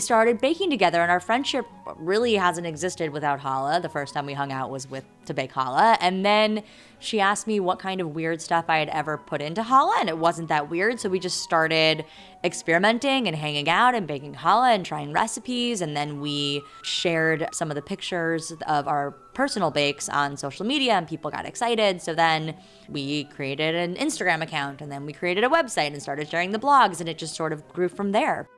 we started baking together, and our friendship really hasn't existed without challah. The first time we hung out was with to bake challah, and then she asked me what kind of weird stuff I had ever put into challah, and it wasn't that weird. So we just started experimenting and hanging out and baking challah and trying recipes, and then we shared some of the pictures of our personal bakes on social media, and people got excited. So then we created an Instagram account, and then we created a website and started sharing the blogs, and it just sort of grew from there.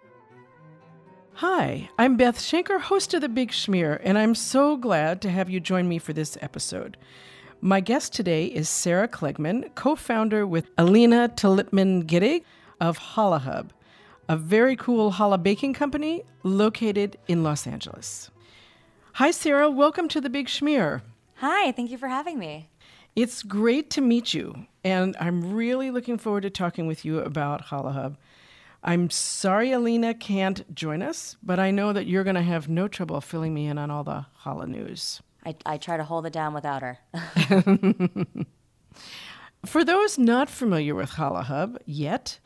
Hi, I'm Beth Schenker, host of The Big Schmear, and I'm so glad to have you join me for this episode. My guest today is Sarah Klegman, co founder with Alina Tilipman Giddig of Challah Hub, a very cool challah baking company located in Los Angeles. Hi, Sarah. Welcome to The Big Schmear. Hi, thank you for having me. It's great to meet you, and I'm really looking forward to talking with you about Challah Hub. I'm sorry Alina can't join us, but I know that you're going to have no trouble filling me in on all the challah news. I, I try to hold it down without her. For those not familiar with Challah Hub yet,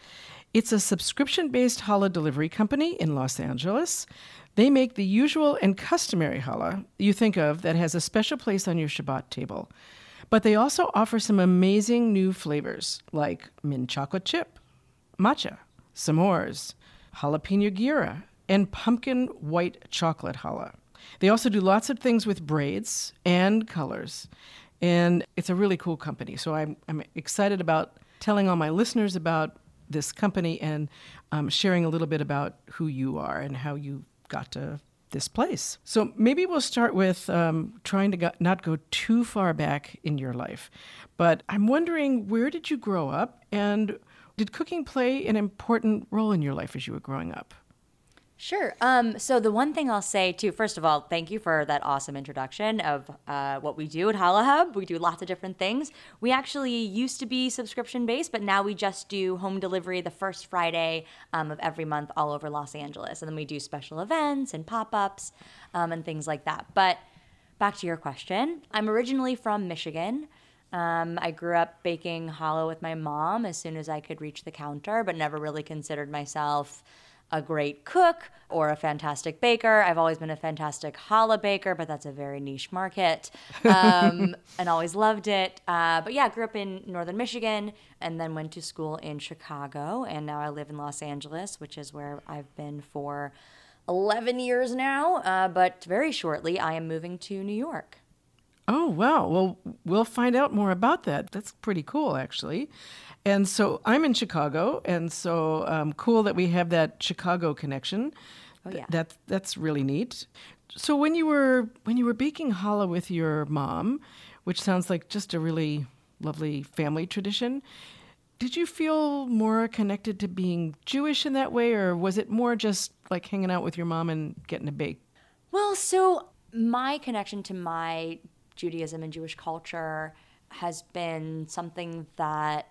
it's a subscription based challah delivery company in Los Angeles. They make the usual and customary challah you think of that has a special place on your Shabbat table. But they also offer some amazing new flavors like mint chocolate chip, matcha, s'mores, jalapeno gira, and pumpkin white chocolate challah. They also do lots of things with braids and colors. And it's a really cool company. So I'm, I'm excited about telling all my listeners about this company and um, sharing a little bit about who you are and how you got to this place. So maybe we'll start with um, trying to go, not go too far back in your life. But I'm wondering where did you grow up and did cooking play an important role in your life as you were growing up? Sure. Um, so the one thing I'll say too, first of all, thank you for that awesome introduction of uh, what we do at Challah Hub. We do lots of different things. We actually used to be subscription based, but now we just do home delivery the first Friday um, of every month all over Los Angeles, and then we do special events and pop ups um, and things like that. But back to your question, I'm originally from Michigan. Um, I grew up baking challah with my mom as soon as I could reach the counter, but never really considered myself a great cook or a fantastic baker. I've always been a fantastic challah baker, but that's a very niche market um, and always loved it. Uh, but yeah, grew up in northern Michigan and then went to school in Chicago. And now I live in Los Angeles, which is where I've been for 11 years now. Uh, but very shortly, I am moving to New York. Oh, wow. Well, we'll find out more about that. That's pretty cool, actually. And so I'm in Chicago, and so um, cool that we have that Chicago connection. Oh, yeah. That, that's really neat. So when you were when you were baking challah with your mom, which sounds like just a really lovely family tradition, did you feel more connected to being Jewish in that way, or was it more just like hanging out with your mom and getting to bake? Well, so my connection to my Judaism and Jewish culture has been something that,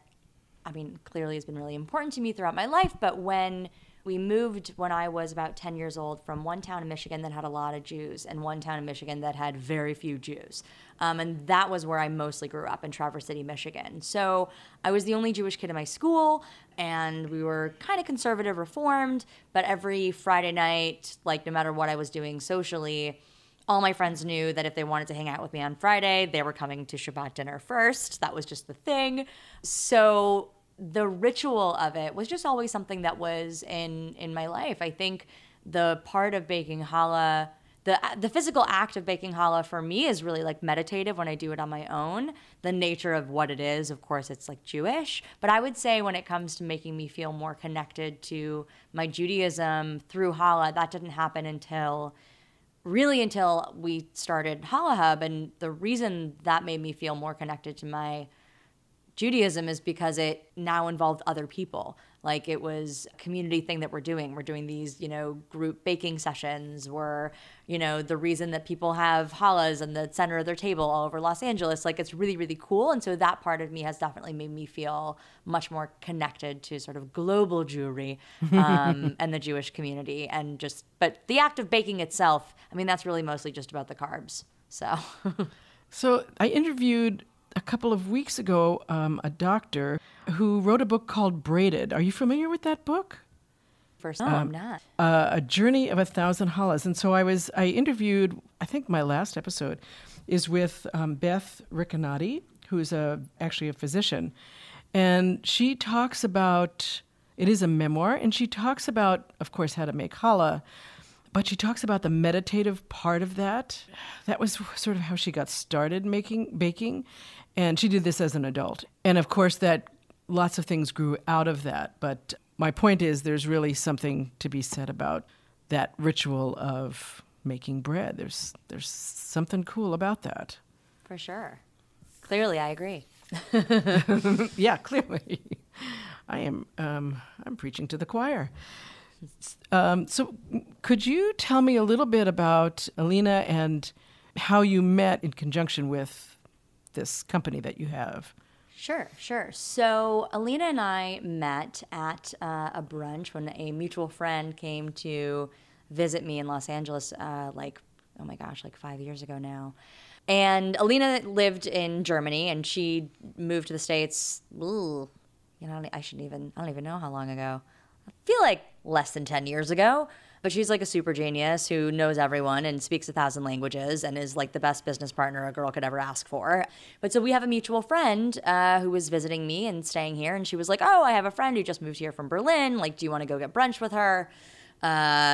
I mean, clearly has been really important to me throughout my life. But when we moved when I was about 10 years old from one town in Michigan that had a lot of Jews and one town in Michigan that had very few Jews. Um, and that was where I mostly grew up in Traverse City, Michigan. So I was the only Jewish kid in my school, and we were kind of conservative reformed. But every Friday night, like no matter what I was doing socially, all my friends knew that if they wanted to hang out with me on Friday, they were coming to Shabbat dinner first. That was just the thing. So the ritual of it was just always something that was in in my life. I think the part of baking challah, the the physical act of baking challah for me is really like meditative when I do it on my own. The nature of what it is, of course, it's like Jewish, but I would say when it comes to making me feel more connected to my Judaism through challah, that didn't happen until really until we started Challah Hub. And the reason that made me feel more connected to my Judaism is because it now involved other people. Like it was a community thing that we're doing. We're doing these, you know, group baking sessions. We're, you know, the reason that people have challahs in the center of their table all over Los Angeles. Like it's really, really cool. And so that part of me has definitely made me feel much more connected to sort of global Jewry um, and the Jewish community. And just, but the act of baking itself, I mean, that's really mostly just about the carbs. So. so I interviewed a couple of weeks ago um, a doctor who wrote a book called Braided. Are you familiar with that book? First, no, I'm not. uh, a journey of a thousand challahs. And so I was, I interviewed, I think my last episode is with um, Beth Ricanati, who's a, actually a physician. And she talks about, it is a memoir, and she talks about, of course, how to make challah, but she talks about the meditative part of that. That was sort of how she got started making baking. And she did this as an adult. And of course, that lots of things grew out of that. But my point is, there's really something to be said about that ritual of making bread. There's there's something cool about that. For sure. Clearly, I agree. yeah, clearly, I am. Um, I'm preaching to the choir. Um, so, could you tell me a little bit about Alina and how you met in conjunction with this company that you have? Sure, sure. So Alina and I met at uh, a brunch when a mutual friend came to visit me in Los Angeles, uh, like, oh my gosh, like five years ago now. And Alina lived in Germany and she moved to the States, ooh, you know, I shouldn't even, I don't even know how long ago. I feel like less than 10 years ago. But she's like a super genius who knows everyone and speaks a thousand languages and is like the best business partner a girl could ever ask for. But so we have a mutual friend uh, who was visiting me and staying here. And she was like, Oh, I have a friend who just moved here from Berlin. Like, do you want to go get brunch with her? Uh,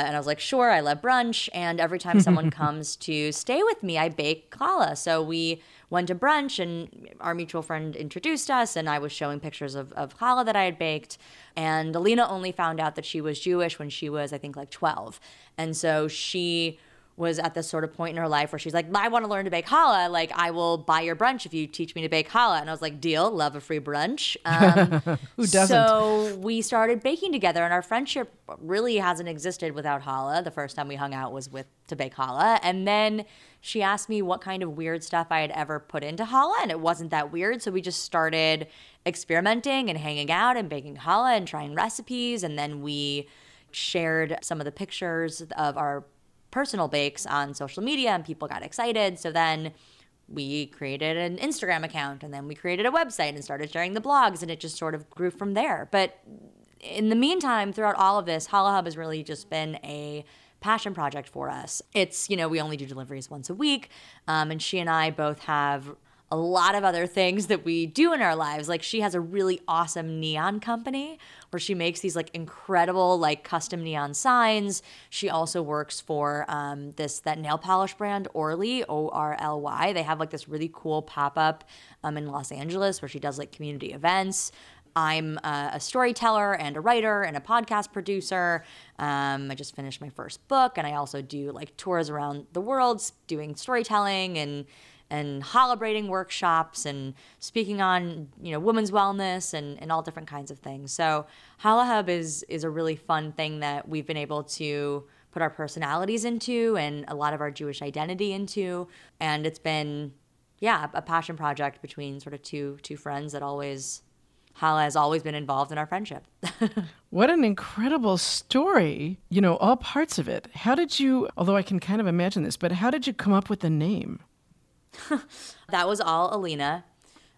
and I was like, sure, I love brunch. And every time someone comes to stay with me, I bake challah. So we went to brunch, and our mutual friend introduced us, and I was showing pictures of, of challah that I had baked. And Alina only found out that she was Jewish when she was, I think, like 12. And so she was at this sort of point in her life where she's like, I want to learn to bake challah. Like, I will buy your brunch if you teach me to bake challah. And I was like, deal, love a free brunch. Um, Who doesn't? So we started baking together, and our friendship really hasn't existed without challah. The first time we hung out was with to bake challah, and then she asked me what kind of weird stuff I had ever put into challah, and it wasn't that weird. So we just started experimenting and hanging out and baking challah and trying recipes, and then we shared some of the pictures of our personal bakes on social media and people got excited. So then we created an Instagram account and then we created a website and started sharing the blogs and it just sort of grew from there. But in the meantime, throughout all of this, Challah Hub has really just been a passion project for us. It's, you know, we only do deliveries once a week. Um, and she and I both have a lot of other things that we do in our lives. Like she has a really awesome neon company where she makes these like incredible like custom neon signs. She also works for um, this that nail polish brand Orly O R L Y. They have like this really cool pop up um, in Los Angeles where she does like community events. I'm uh, a storyteller and a writer and a podcast producer. Um, I just finished my first book, and I also do like tours around the world doing storytelling and and celebrating workshops and speaking on you know women's wellness and, and all different kinds of things. So Challah Hub is is a really fun thing that we've been able to put our personalities into and a lot of our Jewish identity into, and it's been yeah a passion project between sort of two two friends that always Challah has always been involved in our friendship. what an incredible story. You know, all parts of it. How did you, although I can kind of imagine this, but how did you come up with the name? that was all Alina.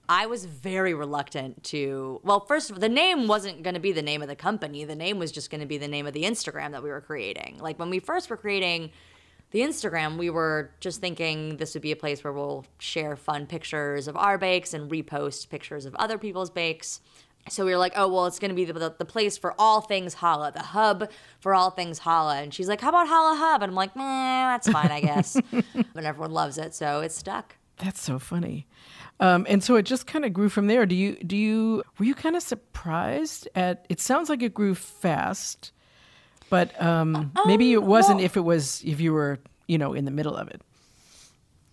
I was very reluctant to. Well, first, the name wasn't going to be the name of the company. The name was just going to be the name of the Instagram that we were creating. Like when we first were creating the Instagram, we were just thinking this would be a place where we'll share fun pictures of our bakes and repost pictures of other people's bakes. So we were like, oh, well, it's going to be the, the, the, place for all things challah, the hub for all things challah. And she's like, how about Challah Hub? And I'm like, that's fine, I guess. but everyone loves it, so it's stuck. That's so funny. Um, and so it just kind of grew from there. Do you, do you, were you kind of surprised at, it sounds like it grew fast, but um, um maybe it wasn't well, if it was, if you were, you know, in the middle of it.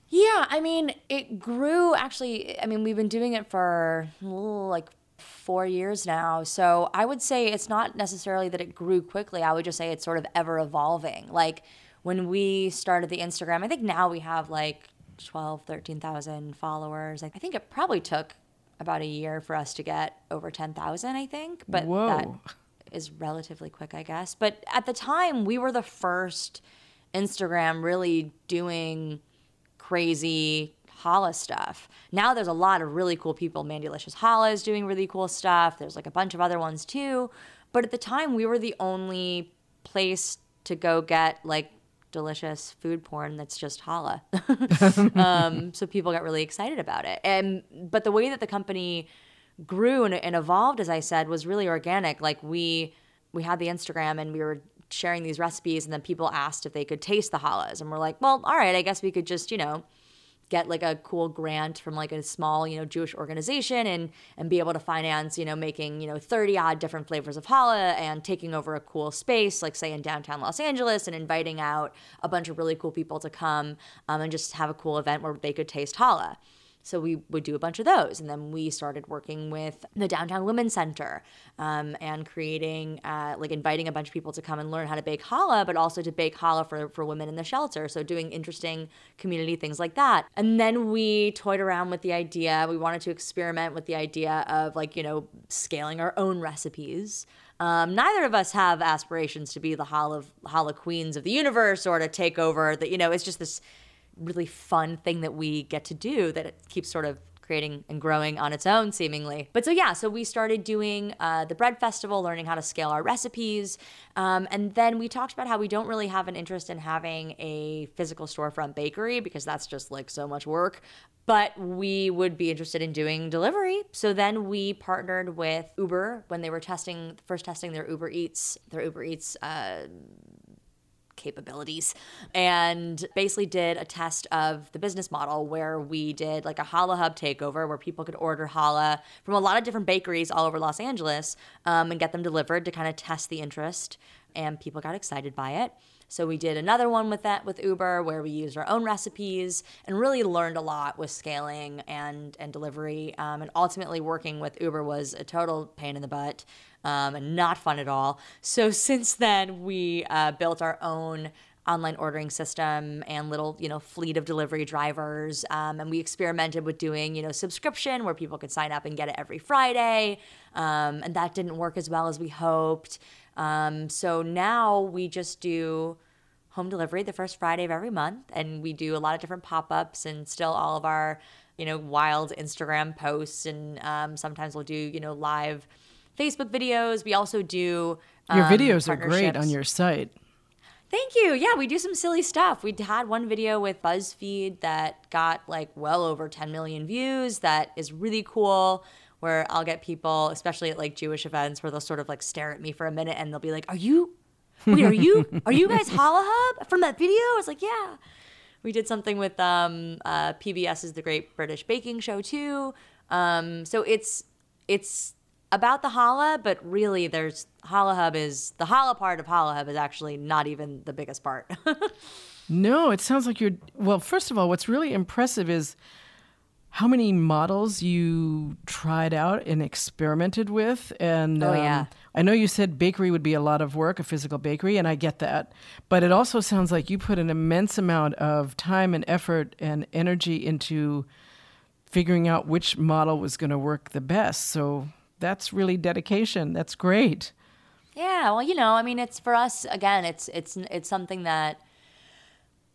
Yeah, I mean, it grew actually. I mean, we've been doing it for like four years now. So I would say it's not necessarily that it grew quickly. I would just say it's sort of ever evolving. Like when we started the Instagram, I think now we have like 12, 13,000 followers. I think it probably took about a year for us to get over 10,000, I think. But Whoa. that is relatively quick, I guess. But at the time, we were the first Instagram really doing crazy challah stuff. Now there's a lot of really cool people. Mandylicious Challah is doing really cool stuff. There's like a bunch of other ones too. But at the time, we were the only place to go get like delicious food porn that's just challah. um, so people got really excited about it. And but the way that the company grew and, and evolved, as I said, was really organic. Like we we had the Instagram and we were sharing these recipes, and then people asked if they could taste the challahs, and we're like, well, all right, I guess we could just you know get like a cool grant from like a small you know Jewish organization and and be able to finance you know making you know 30 odd different flavors of challah and taking over a cool space like say in downtown Los Angeles and inviting out a bunch of really cool people to come um, and just have a cool event where they could taste challah. So we would do a bunch of those. And then we started working with the Downtown Women's Center um, and creating, uh, like inviting a bunch of people to come and learn how to bake challah, but also to bake challah for, for women in the shelter. So doing interesting community things like that. And then we toyed around with the idea, we wanted to experiment with the idea of like, you know, scaling our own recipes. Um, neither of us have aspirations to be the challah, challah queens of the universe or to take over the, you know, it's just this really fun thing that we get to do that keeps sort of creating and growing on its own seemingly. But so yeah so we started doing uh, the bread festival learning how to scale our recipes. Um, and then we talked about how we don't really have an interest in having a physical storefront bakery because that's just like so much work. But we would be interested in doing delivery. So then we partnered with Uber when they were testing, first testing their Uber Eats, their Uber Eats uh, capabilities and basically did a test of the business model where we did like a challah hub takeover where people could order challah from a lot of different bakeries all over Los Angeles um, and get them delivered to kind of test the interest and people got excited by it. So we did another one with that with Uber where we used our own recipes and really learned a lot with scaling and and delivery. Um, and ultimately working with Uber was a total pain in the butt um, not fun at all. So since then we uh, built our own online ordering system and little you know fleet of delivery drivers um, and we experimented with doing you know subscription where people could sign up and get it every friday um, and that didn't work as well as we hoped um, so now we just do home delivery the first Friday of every month, and we do a lot of different pop ups and still all of our, you know, wild Instagram posts, and um, sometimes we'll do, you know, live Facebook videos. We also do um, your videos are great on your site. Thank you. Yeah, we do some silly stuff. We had one video with BuzzFeed that got like well over 10 million views. That is really cool where I'll get people, especially at like Jewish events, where they'll sort of like stare at me for a minute and they'll be like, "Are you? Wait, are you? Are you guys Challah Hub from that video?" I was like, "Yeah." We did something with um, uh, PBS's The Great British Baking Show too. Um, so it's it's about the challah, but really, there's Challah Hub is the challah part of Challah Hub is actually not even the biggest part. no, it sounds like you're. Well, first of all, what's really impressive is how many models you tried out and experimented with and oh, yeah. Um, i know you said bakery would be a lot of work a physical bakery and i get that but it also sounds like you put an immense amount of time and effort and energy into figuring out which model was going to work the best so that's really dedication. That's great. Yeah well you know i mean it's for us again it's it's it's something that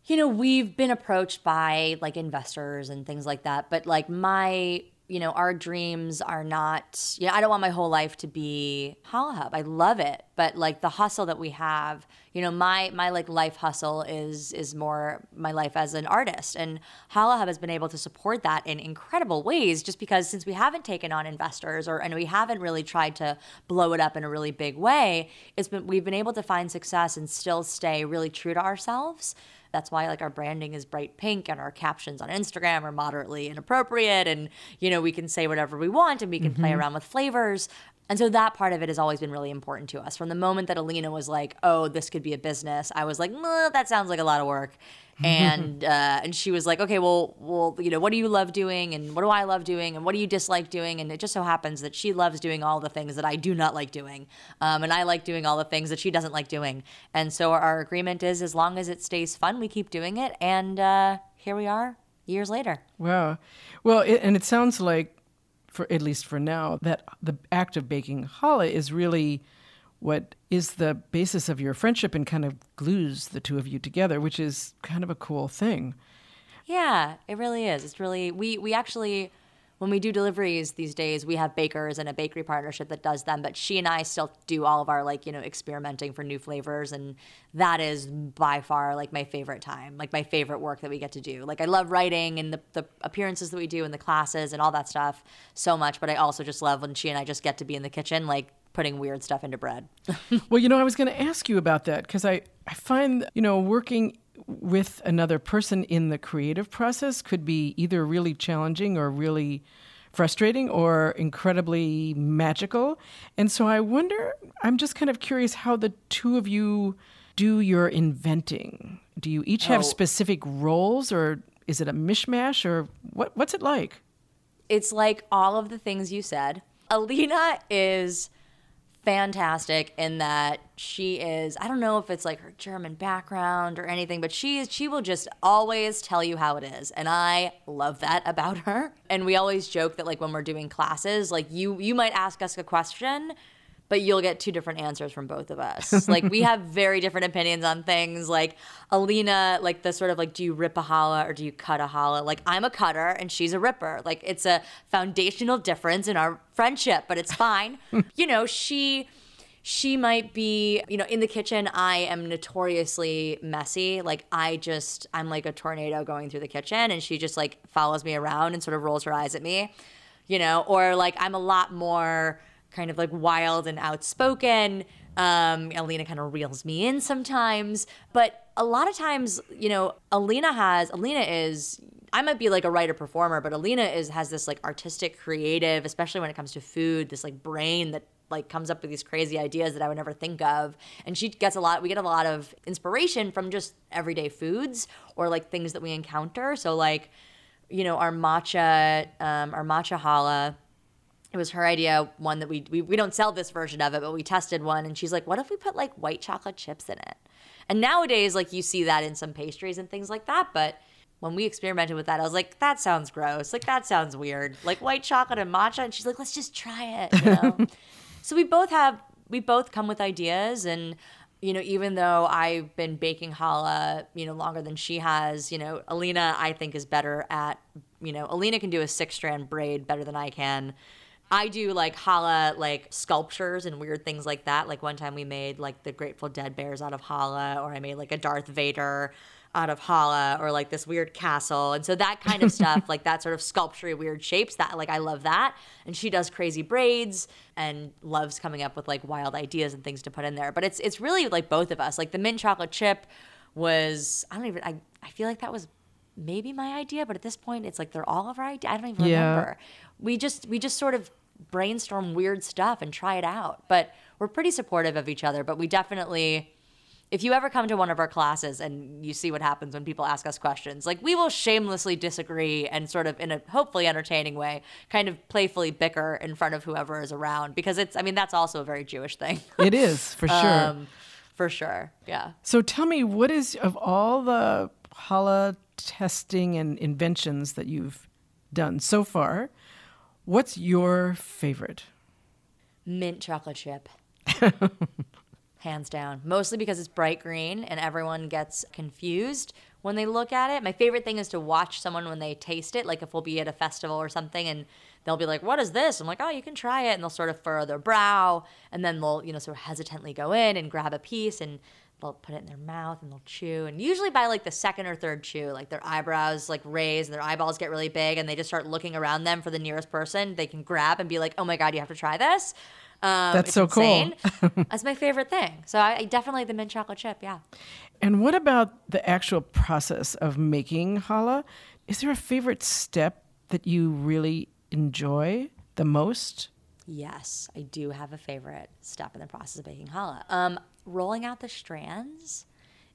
you know, we've been approached by like investors and things like that, but like my you know, our dreams are not, you know, I don't want my whole life to be Challah Hub. I love it. But like the hustle that we have, you know, my, my like life hustle is, is more my life as an artist. And Challah Hub has been able to support that in incredible ways just because since we haven't taken on investors or, and we haven't really tried to blow it up in a really big way, it's been, we've been able to find success and still stay really true to ourselves. That's why like our branding is bright pink and our captions on Instagram are moderately inappropriate and you know we can say whatever we want and we can mm-hmm. play around with flavors. And so that part of it has always been really important to us. From the moment that Alina was like, "Oh, this could be a business," I was like, "That sounds like a lot of work." And uh, and she was like, okay, well, well, you know, what do you love doing, and what do I love doing, and what do you dislike doing? And it just so happens that she loves doing all the things that I do not like doing, um, and I like doing all the things that she doesn't like doing. And so our agreement is, as long as it stays fun, we keep doing it. And uh, here we are, years later. Wow, well, it, and it sounds like, for at least for now, that the act of baking challah is really what is the basis of your friendship and kind of glues the two of you together, which is kind of a cool thing. Yeah, it really is. It's really we we actually when we do deliveries these days, we have bakers and a bakery partnership that does them, but she and I still do all of our like, you know, experimenting for new flavors and that is by far like my favorite time, like my favorite work that we get to do. Like I love writing and the, the appearances that we do and the classes and all that stuff so much, but I also just love when she and I just get to be in the kitchen like putting weird stuff into bread. well, you know, I was going to ask you about that because I, I find, you know, working with another person in the creative process could be either really challenging or really frustrating or incredibly magical. And so I wonder, I'm just kind of curious how the two of you do your inventing. Do you each have oh. specific roles or is it a mishmash or what, what's it like? It's like all of the things you said. Alina is fantastic in that she is I don't know if it's like her German background or anything, but she is she will just always tell you how it is. And I love that about her. And we always joke that like when we're doing classes, like you you might ask us a question but you'll get two different answers from both of us. like we have very different opinions on things. Like Alina, like the sort of like, do you rip a challah or do you cut a challah? Like I'm a cutter and she's a ripper. Like it's a foundational difference in our friendship, but it's fine. you know, she she might be, you know, in the kitchen, I am notoriously messy. Like I just I'm like a tornado going through the kitchen and she just like follows me around and sort of rolls her eyes at me. You know, or like I'm a lot more kind of like wild and outspoken. Um, Alina kind of reels me in sometimes, but a lot of times, you know, Alina has Alina is I might be like a writer performer, but Alina is has this like artistic, creative, especially when it comes to food, this like brain that like comes up with these crazy ideas that I would never think of. And she gets a lot we get a lot of inspiration from just everyday foods or like things that we encounter. So like, you know, our matcha, um, our matcha challah it was her idea one that we, we we don't sell this version of it but we tested one and she's like what if we put like white chocolate chips in it? And nowadays like you see that in some pastries and things like that but when we experimented with that i was like that sounds gross. Like that sounds weird. Like white chocolate and matcha? And she's like let's just try it you know? So we both have we both come with ideas and you know even though i've been baking challah you know longer than she has you know alina i think is better at you know alina can do a six strand braid better than i can I do like challah like sculptures and weird things like that. Like one time we made like the Grateful Dead bears out of challah, or I made like a Darth Vader out of challah, or like this weird castle. And so that kind of stuff, like that sort of sculpture weird shapes, that like I love that. And she does crazy braids and loves coming up with like wild ideas and things to put in there. But it's it's really like both of us. Like the mint chocolate chip was I don't even I I feel like that was maybe my idea, but at this point it's like they're all of our idea. I don't even yeah. remember we just we just sort of brainstorm weird stuff and try it out. But we're pretty supportive of each other. But we definitely, if you ever come to one of our classes and you see what happens when people ask us questions, like we will shamelessly disagree and sort of in a hopefully entertaining way, kind of playfully bicker in front of whoever is around because it's, I mean, that's also a very Jewish thing. it is for sure. Um, for sure. Yeah. So tell me, what is of all the challah testing and inventions that you've done so far? What's your favorite? Mint chocolate chip. Hands down. Mostly because it's bright green and everyone gets confused when they look at it. My favorite thing is to watch someone when they taste it, like if we'll be at a festival or something and they'll be like, What is this? I'm like, Oh, you can try it. And they'll sort of furrow their brow and then they'll, you know, sort of hesitantly go in and grab a piece and they'll put it in their mouth and they'll chew and usually by like the second or third chew like their eyebrows like raise and their eyeballs get really big and they just start looking around them for the nearest person they can grab and be like oh my god you have to try this. Um, that's so insane. cool that's my favorite thing. So I, I definitely the mint chocolate chip yeah. And what about the actual process of making challah? Is there a favorite step that you really enjoy the most? Yes, I do have a favorite step in the process of baking challah. Um, rolling out the strands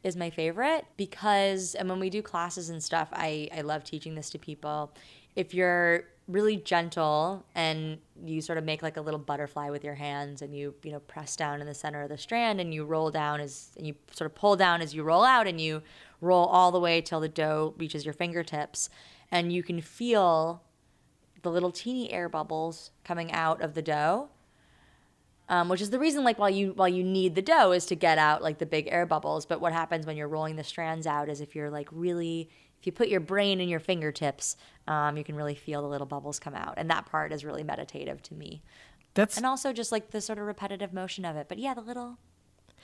is my favorite because, and when we do classes and stuff, I, I love teaching this to people. If you're really gentle and you sort of make like a little butterfly with your hands and you you know press down in the center of the strand and you roll down as and you sort of pull down as you roll out and you roll all the way till the dough reaches your fingertips and you can feel the little teeny air bubbles coming out of the dough. Um, which is the reason, like, while you while you need the dough is to get out like the big air bubbles. But what happens when you're rolling the strands out is if you're like really, if you put your brain in your fingertips, um, you can really feel the little bubbles come out, and that part is really meditative to me. That's And also just like the sort of repetitive motion of it. But yeah, the little,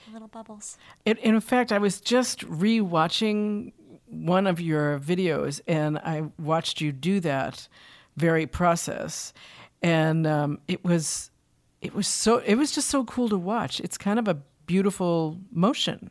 the little bubbles. it, in fact, I was just re-watching one of your videos, and I watched you do that very process, and um, it was it was so it was just so cool to watch. It's kind of a beautiful motion,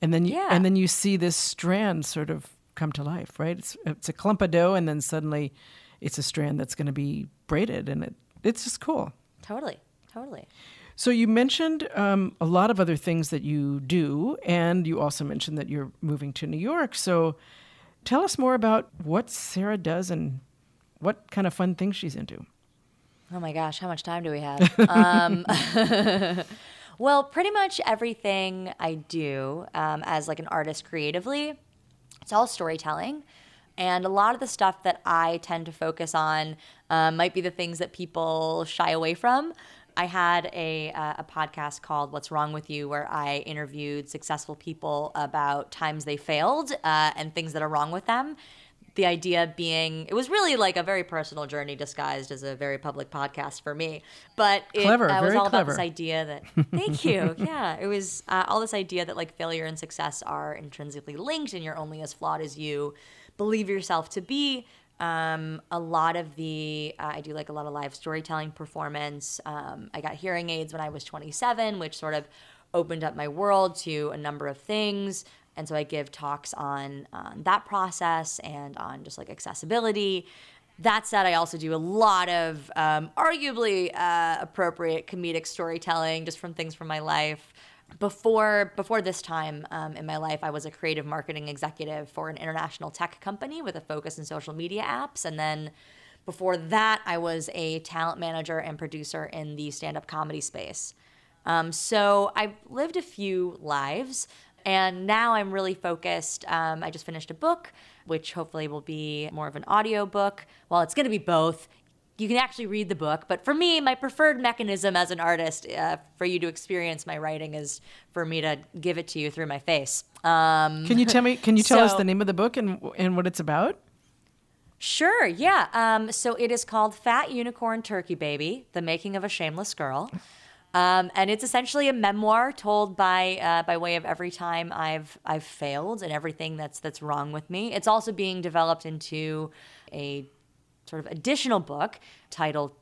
and then you, Yeah. and then you see this strand sort of come to life, right? It's it's a clump of dough, and then suddenly it's a strand that's going to be braided, and it it's just cool. Totally, totally. So you mentioned um, a lot of other things that you do, and you also mentioned that you're moving to New York. So tell us more about what Sarah does and what kind of fun things she's into. Oh my gosh, how much time do we have? um, well, pretty much everything I do um, as like an artist creatively, it's all storytelling. And a lot of the stuff that I tend to focus on um, might be the things that people shy away from. I had a, uh, a podcast called What's Wrong with You, where I interviewed successful people about times they failed uh, and things that are wrong with them the idea being it was really like a very personal journey disguised as a very public podcast for me. But it Clever, uh, was all about this idea that thank you. Yeah it was uh, all this idea that like failure and success are intrinsically linked and you're only as flawed as you believe yourself to be. Um, a lot of the uh, i do like a lot of live storytelling performance. Um, i got hearing aids when i was 27 which sort of opened up my world to a number of things and so I give talks on, that process and on just like accessibility. That said, I also do a lot of um, arguably uh, appropriate comedic storytelling just from things from my life. Before before this time um, in my life, I was a creative marketing executive for an international tech company with a focus in social media apps, and then before that, I was a talent manager and producer in the stand up comedy space. Um, so I've lived a few lives, and now I'm really focused. Um, I just finished a book, which hopefully will be more of an audio book. Well, it's going to be both. You can actually read the book, but for me, my preferred mechanism as an artist uh, for you to experience my writing is for me to give it to you through my face. Um, Can you tell me? Can you tell us the name of the book and and what it's about? Sure, yeah. Um, so it is called Fat Unicorn Turkey Baby The Making of a Shameless Girl. Um, and it's essentially a memoir told by uh, by way of every time I've I've failed and everything that's that's wrong with me. It's also being developed into a sort of additional book titled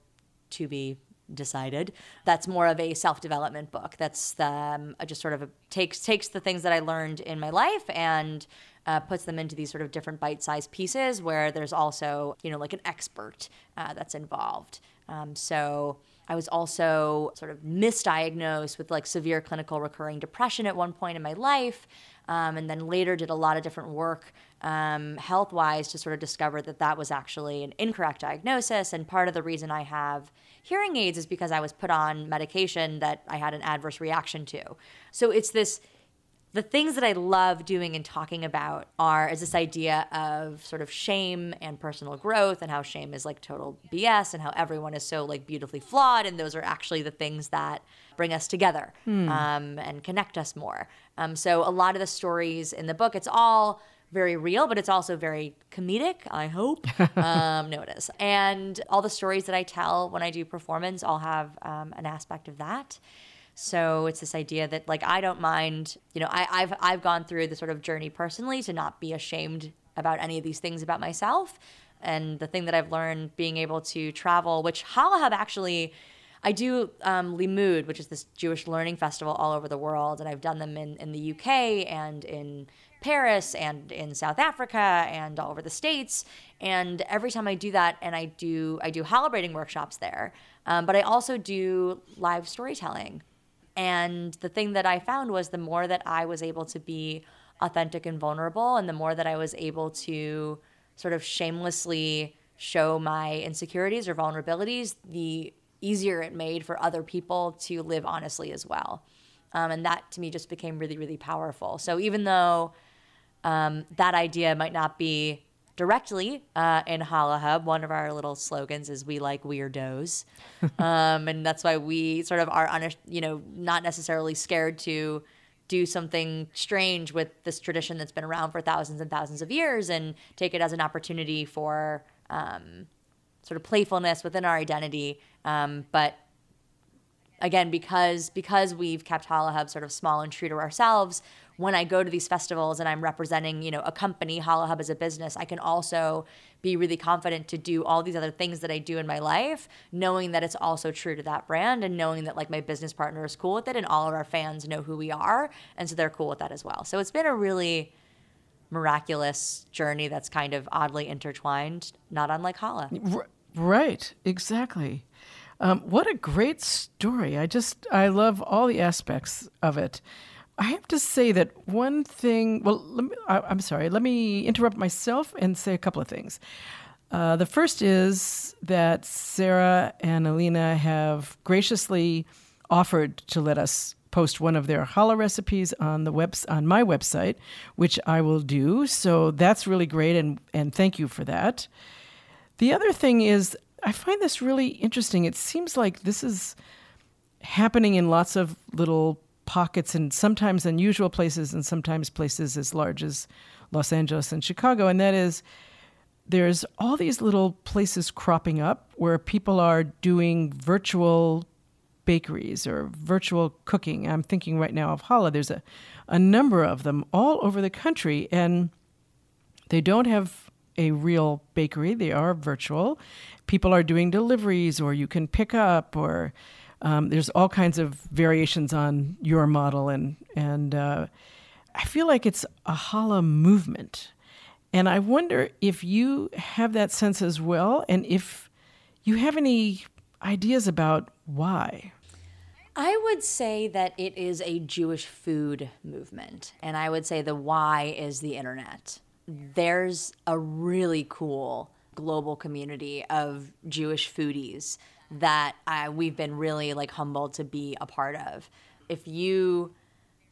To Be Decided. That's more of a self development book. That's um, just sort of a, takes takes the things that I learned in my life and uh, puts them into these sort of different bite sized pieces where there's also you know like an expert uh, that's involved. Um, so I was also sort of misdiagnosed with like severe clinical recurring depression at one point in my life, um, and then later did a lot of different work um, health wise to sort of discover that that was actually an incorrect diagnosis. And part of the reason I have hearing aids is because I was put on medication that I had an adverse reaction to. So it's this the things that I love doing and talking about are is this idea of sort of shame and personal growth and how shame is like total BS and how everyone is so like beautifully flawed and those are actually the things that bring us together um, and connect us more. Um, so a lot of the stories in the book, it's all very real, but it's also very comedic, I hope. um, no, it is. And all the stories that I tell when I do performance all have um, an aspect of that. So it's this idea that like I don't mind, you know, I, I've I've gone through the sort of journey personally to not be ashamed about any of these things about myself. And the thing that I've learned being able to travel, which Challah Hub actually I do um, Limmud, which is this Jewish learning festival all over the world, and I've done them in, in the UK and in Paris and in South Africa and all over the states. And every time I do that, and I do I do celebrating workshops there, um, but I also do live storytelling. And the thing that I found was the more that I was able to be authentic and vulnerable, and the more that I was able to sort of shamelessly show my insecurities or vulnerabilities, the easier it made for other people to live honestly as well. Um, and that to me just became really, really powerful. So even though um, that idea might not be directly uh, in Challah Hub. One of our little slogans is "We like weirdos," um, and that's why we sort of are, un- you know, not necessarily scared to do something strange with this tradition that's been around for thousands and thousands of years, and take it as an opportunity for um, sort of playfulness within our identity, um, but again because because we've kept Challah Hub sort of small and true to ourselves when I go to these festivals and I'm representing, you know, a company, Challah Hub as a business, I can also be really confident to do all these other things that I do in my life, knowing that it's also true to that brand and knowing that like my business partner is cool with it and all of our fans know who we are. And so they're cool with that as well. So it's been a really miraculous journey that's kind of oddly intertwined, not unlike Challah. R- right, exactly. Um, what a great story. I just, I love all the aspects of it. I have to say that one thing, well, me, I, am sorry, let me interrupt myself and say a couple of things. Uh, the first is that Sarah and Alina have graciously offered to let us post one of their challah recipes on the webs on my website, which I will do. So that's really great, and and thank you for that. The other thing is I find this really interesting. It seems like this is happening in lots of little pockets and sometimes unusual places and sometimes places as large as Los Angeles and Chicago. And that is, there's all these little places cropping up where people are doing virtual bakeries or virtual cooking. I'm thinking right now of Challah. There's a, a number of them all over the country, and they don't have a real bakery. They are virtual. People are doing deliveries, or you can pick up, or um, there's all kinds of variations on your model, and and uh, I feel like it's a challah movement, and I wonder if you have that sense as well, and if you have any ideas about why. I would say that it is a Jewish food movement, and I would say the why is the internet. There's a really cool global community of Jewish foodies that I, we've been really like humbled to be a part of. If you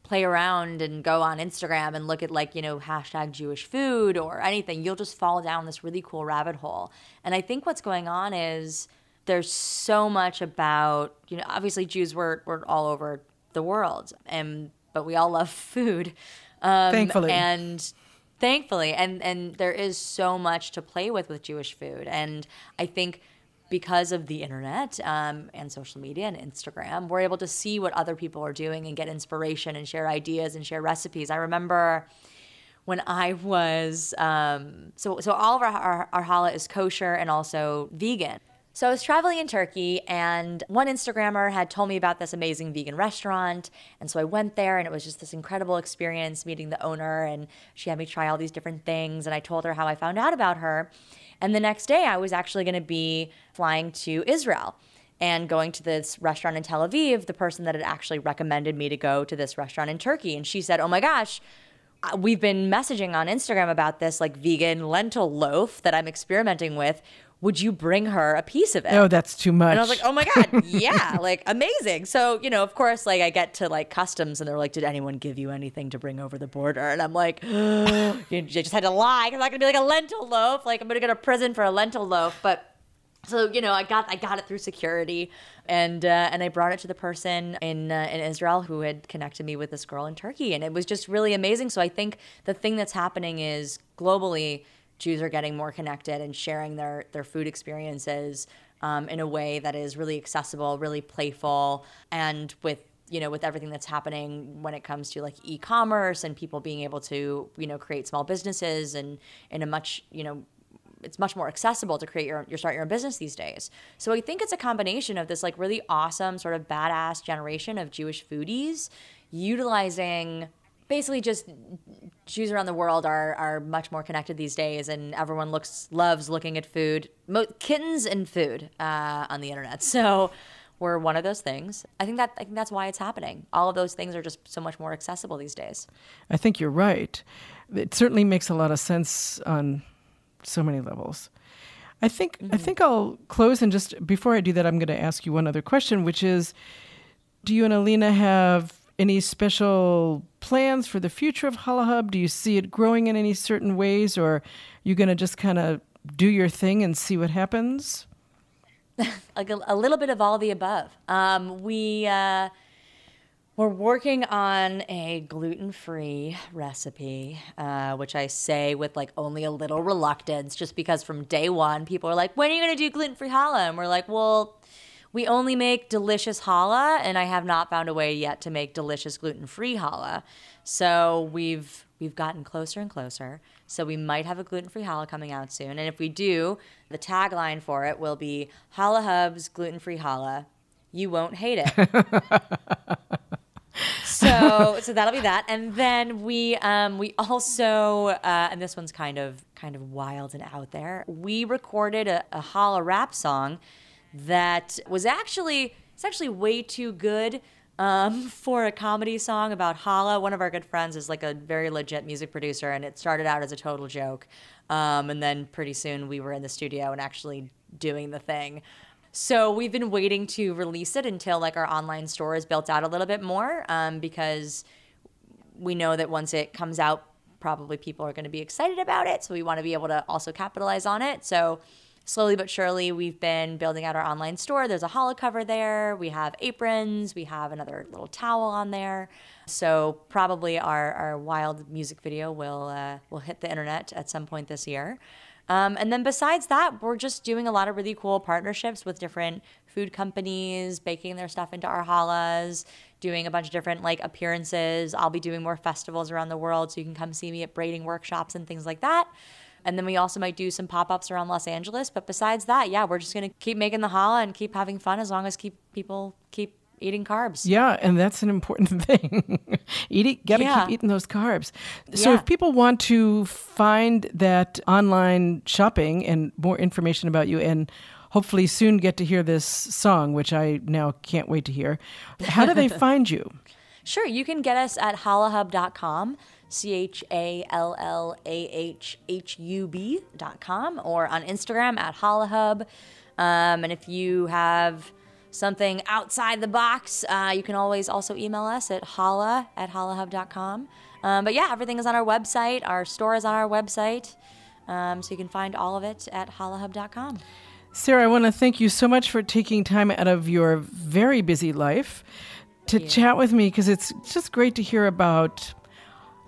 play around and go on Instagram and look at like, you know, hashtag Jewish food or anything, you'll just fall down this really cool rabbit hole. And I think what's going on is there's so much about, you know, obviously Jews were, were all over the world and but we all love food. Um, Thankfully. And thankfully and and there is so much to play with with jewish food and i think because of the internet um, and social media and instagram we're able to see what other people are doing and get inspiration and share ideas and share recipes i remember when I was um, so so all of our, our, our challah is kosher and also vegan. So I was traveling in Turkey, and one Instagrammer had told me about this amazing vegan restaurant. And so I went there, and it was just this incredible experience meeting the owner. And she had me try all these different things. And I told her how I found out about her. And the next day, I was actually going to be flying to Israel and going to this restaurant in Tel Aviv. The person that had actually recommended me to go to this restaurant in Turkey. And she said, Oh my gosh, we've been messaging on Instagram about this like vegan lentil loaf that I'm experimenting with would you bring her a piece of it? Oh, that's too much. And I was like, oh my God, yeah, like amazing. So, you know, of course, like I get to like customs and they're like, did anyone give you anything to bring over the border? And I'm like, you just had to lie. Because I'm not gonna be like a lentil loaf. Like I'm gonna go to prison for a lentil loaf. But so you know, I got I got it through security, and uh, and I brought it to the person in uh, in Israel who had connected me with this girl in Turkey, and it was just really amazing. So I think the thing that's happening is globally Jews are getting more connected and sharing their their food experiences um, in a way that is really accessible, really playful, and with you know with everything that's happening when it comes to like e-commerce and people being able to you know create small businesses and in a much you know it's much more accessible to create your, your start your own business these days. So I think it's a combination of this like really awesome sort of badass generation of Jewish foodies utilizing basically just Jews around the world are are much more connected these days, and everyone looks loves looking at food, Mo- kittens and food uh, on the internet. So we're one of those things. I think that I think that's why it's happening. All of those things are just so much more accessible these days. I think you're right. It certainly makes a lot of sense on so many levels. I think mm-hmm. I think I'll close and just before I do that, I'm going to ask you one other question, which is, do you and Alina have any special plans for the future of Challah Hub? Do you see it growing in any certain ways, or are you going to just kind of do your thing and see what happens? like a, a, little bit of all the above. Um, we uh, we're working on a gluten-free recipe, uh, which I say with like only a little reluctance, just because from day one people are like, "When are you going to do gluten-free challah?" And we're like, "Well." We only make delicious challah, and I have not found a way yet to make delicious gluten-free challah. So we've we've gotten closer and closer. So we might have a gluten-free challah coming out soon, and if we do, the tagline for it will be Challah Hub's gluten-free challah. You won't hate it. so so that'll be that, and then we um, we also uh, and this one's kind of kind of wild and out there. We recorded a, a challah rap song that was actually it's actually way too good um, for a comedy song about challah. One of our good friends is like a very legit music producer, and it started out as a total joke. Um, and then pretty soon we were in the studio and actually doing the thing. So we've been waiting to release it until like our online store is built out a little bit more um, because we know that once it comes out, probably people are going to be excited about it. So we want to be able to also capitalize on it. So slowly but surely, we've been building out our online store. There's a challah cover there. We have aprons. We have another little towel on there. So probably our, our wild music video will uh, will hit the internet at some point this year. Um, and then besides that, we're just doing a lot of really cool partnerships with different food companies, baking their stuff into our challahs, doing a bunch of different like appearances. I'll be doing more festivals around the world, so you can come see me at braiding workshops and things like that. And then we also might do some pop ups around Los Angeles. But besides that, yeah, we're just going to keep making the challah and keep having fun as long as keep people keep eating carbs. Yeah, and that's an important thing. eating, gotta yeah. keep eating those carbs. So yeah. if people want to find that online shopping and more information about you and hopefully soon get to hear this song, which I now can't wait to hear, how do they find you? Sure, you can get us at challahhub.com. C H A L L A H H U B dot com or on Instagram at challahhub. Um, and if you have something outside the box, uh, you can always also email us at challah at challahhub.com. Um, but yeah, everything is on our website. Our store is on our website. Um, so you can find all of it at challahhub.com. Sarah, I want to thank you so much for taking time out of your very busy life to chat with me because it's just great to hear about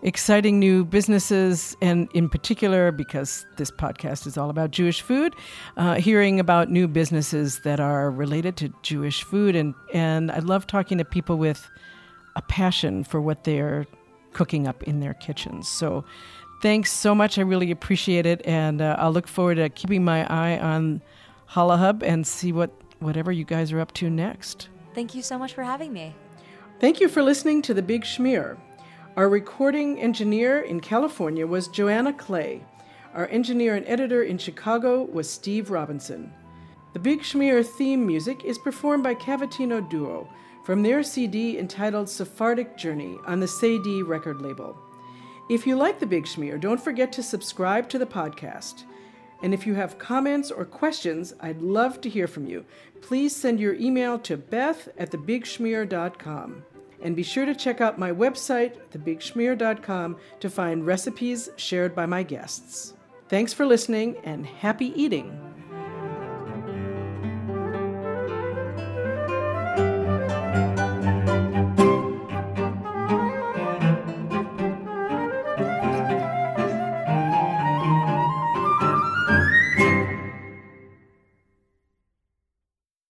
exciting new businesses, and in particular, because this podcast is all about Jewish food, uh, hearing about new businesses that are related to Jewish food. And, and I love talking to people with a passion for what they're cooking up in their kitchens. So thanks so much. I really appreciate it. And uh, I'll look forward to keeping my eye on Challah Hub and see what whatever you guys are up to next. Thank you so much for having me. Thank you for listening to The Big Schmear. Our recording engineer in California was Joanna Clay. Our engineer and editor in Chicago was Steve Robinson. The Big Schmear theme music is performed by Cavatina Duo from their CD entitled Sephardic Journey on the Cedille record label. If you like The Big Schmear, don't forget to subscribe to the podcast. And if you have comments or questions, I'd love to hear from you. Please send your email to beth at thebigschmear.com. And be sure to check out my website, thebigschmear.com, to find recipes shared by my guests. Thanks for listening and happy eating!